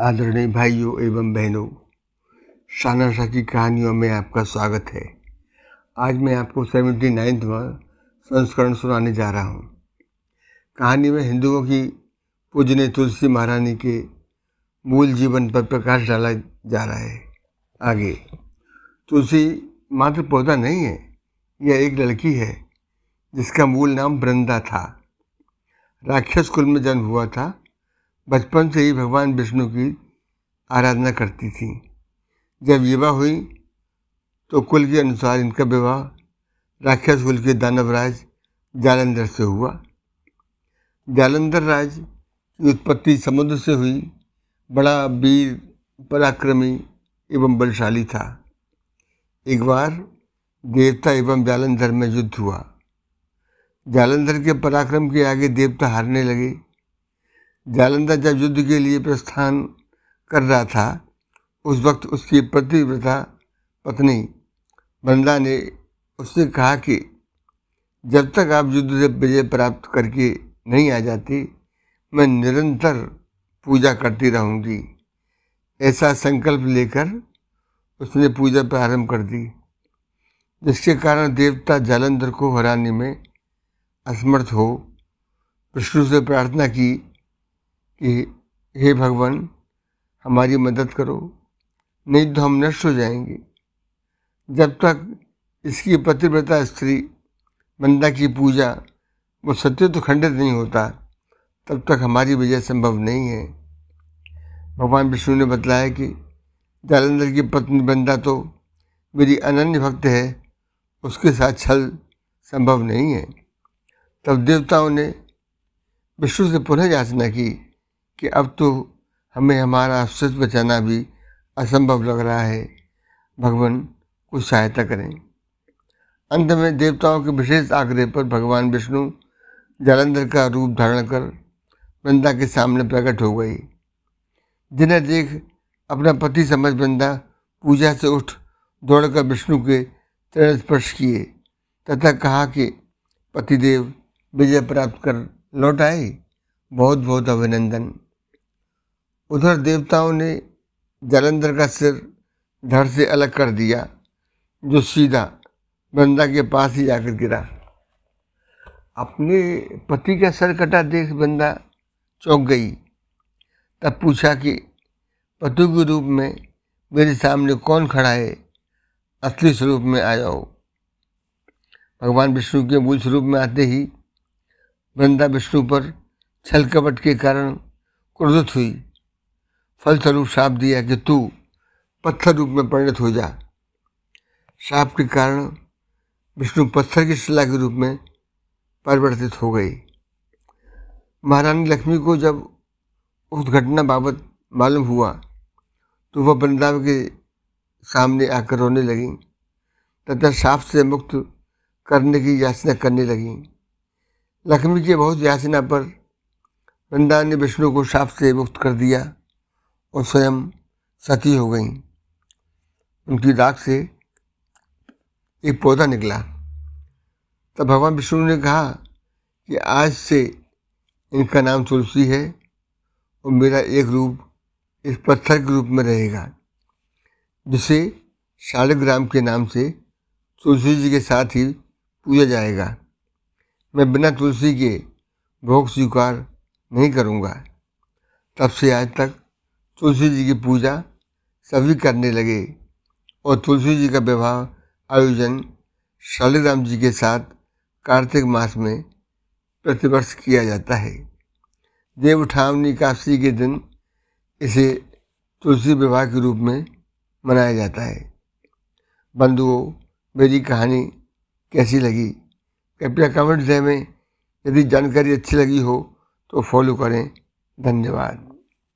आदरणीय भाइयों एवं बहनों, शाना की कहानियों में आपका स्वागत है। आज मैं आपको सेवेंटी नाइन्थवा संस्करण सुनाने जा रहा हूँ। कहानी में हिंदुओं की पूजने तुलसी महारानी के मूल जीवन पर प्रकाश डाला जा रहा है। आगे, तुलसी मात्र पौधा नहीं है, यह एक लड़की है, जिसका मूल नाम वृंदा था। राक्षस कुल में जन्म हुआ था। बचपन से ही भगवान विष्णु की आराधना करती थी। जब विवाह हुई तो कुल के अनुसार इनका विवाह राक्षस कुल के दानवराज जालंधर से हुआ। जालंधर राज की उत्पत्ति समुद्र से हुई। बड़ा वीर, पराक्रमी एवं बलशाली था। एक बार देवता एवं जालंधर में युद्ध हुआ। जालंधर के पराक्रम के आगे देवता हारने लगे। जालंधर जब युद्ध के लिए प्रस्थान कर रहा था, उस वक्त उसकी प्रतिव्रता पत्नी बंदा ने उससे कहा कि जब तक आप युद्ध से विजय प्राप्त करके नहीं आ जाती, मैं निरंतर पूजा करती रहूँगी। ऐसा संकल्प लेकर उसने पूजा प्रारंभ कर दी, जिसके कारण देवता जालंधर को हराने में असमर्थ हो। विष्णु से प्रार्थना की कि, हे भगवान, हमारी मदद करो, नहीं तो हम नष्ट हो जाएँगे। जब तक इसकी पतिव्रता स्त्री बंदा की पूजा वो सत्य तो खंडित नहीं होता, तब तक हमारी विजय संभव नहीं है। भगवान विष्णु ने बताया कि जालंधर की पत्नी बंदा तो मेरी अनन्य भक्त है, उसके साथ छल संभव नहीं है। तब देवताओं ने विष्णु से पुनः याचना की। कि अब तो हमें हमारा अस्तित्व बचाना भी असंभव लग रहा है। भगवान कुछ सहायता करें। अंत में देवताओं के विशेष आग्रह पर भगवान विष्णु जालंधर का रूप धारण कर वृंदा के सामने प्रकट हो गई जिन्हें देख अपना पति समझ वृंदा पूजा से उठ दौड़कर विष्णु के चरण स्पर्श किए तथा कहा कि, पतिदेव, विजय प्राप्त कर लौट आए। बहुत बहुत अभिनंदन। उधर देवताओं ने जलंधर का सिर धड़ से अलग कर दिया, जो सीधा वृंदा के पास ही जाकर गिरा। अपने पति का सर कटा देख वृंदा चौंक गई। तब पूछा कि, पति के रूप में मेरे सामने कौन खड़ा है? असली स्वरूप में आ जाओ भगवान विष्णु के मूल स्वरूप में आते ही वृंदा विष्णु पर छल कपट के कारण क्रोधित हुई। फलस्वरूप साप दिया कि तू पत्थर रूप में परिणत हो जा। साप के कारण विष्णु पत्थर की शिला के रूप में परिवर्तित हो गई। महारानी लक्ष्मी को जब उस घटना बाबत मालूम हुआ तो वह वृंदावन के सामने आकर रोने लगी, तथा शाप से मुक्त करने की याचना करने लगी। लक्ष्मी के बहुत याचना पर वृंदावन ने विष्णु को शाप से मुक्त कर दिया। और स्वयं सती हो गई। उनकी राख से एक पौधा निकला। तब भगवान विष्णु ने कहा कि आज से इनका नाम तुलसी है और मेरा एक रूप इस पत्थर के रूप में रहेगा, जिसे शालिग्राम के नाम से तुलसी जी के साथ ही पूजा जाएगा। मैं बिना तुलसी के भोग स्वीकार नहीं करूँगा। तब से आज तक तुलसी जी की पूजा सभी करने लगे और तुलसी जी का विवाह आयोजन शालीराम जी के साथ कार्तिक मास में प्रतिवर्ष किया जाता है। देव उठावनी काशी के दिन इसे तुलसी विवाह के रूप में मनाया जाता है। बंधुओं, मेरी कहानी कैसी लगी? कृपया कमेंट दें में यदि जानकारी अच्छी लगी हो तो फॉलो करें। धन्यवाद।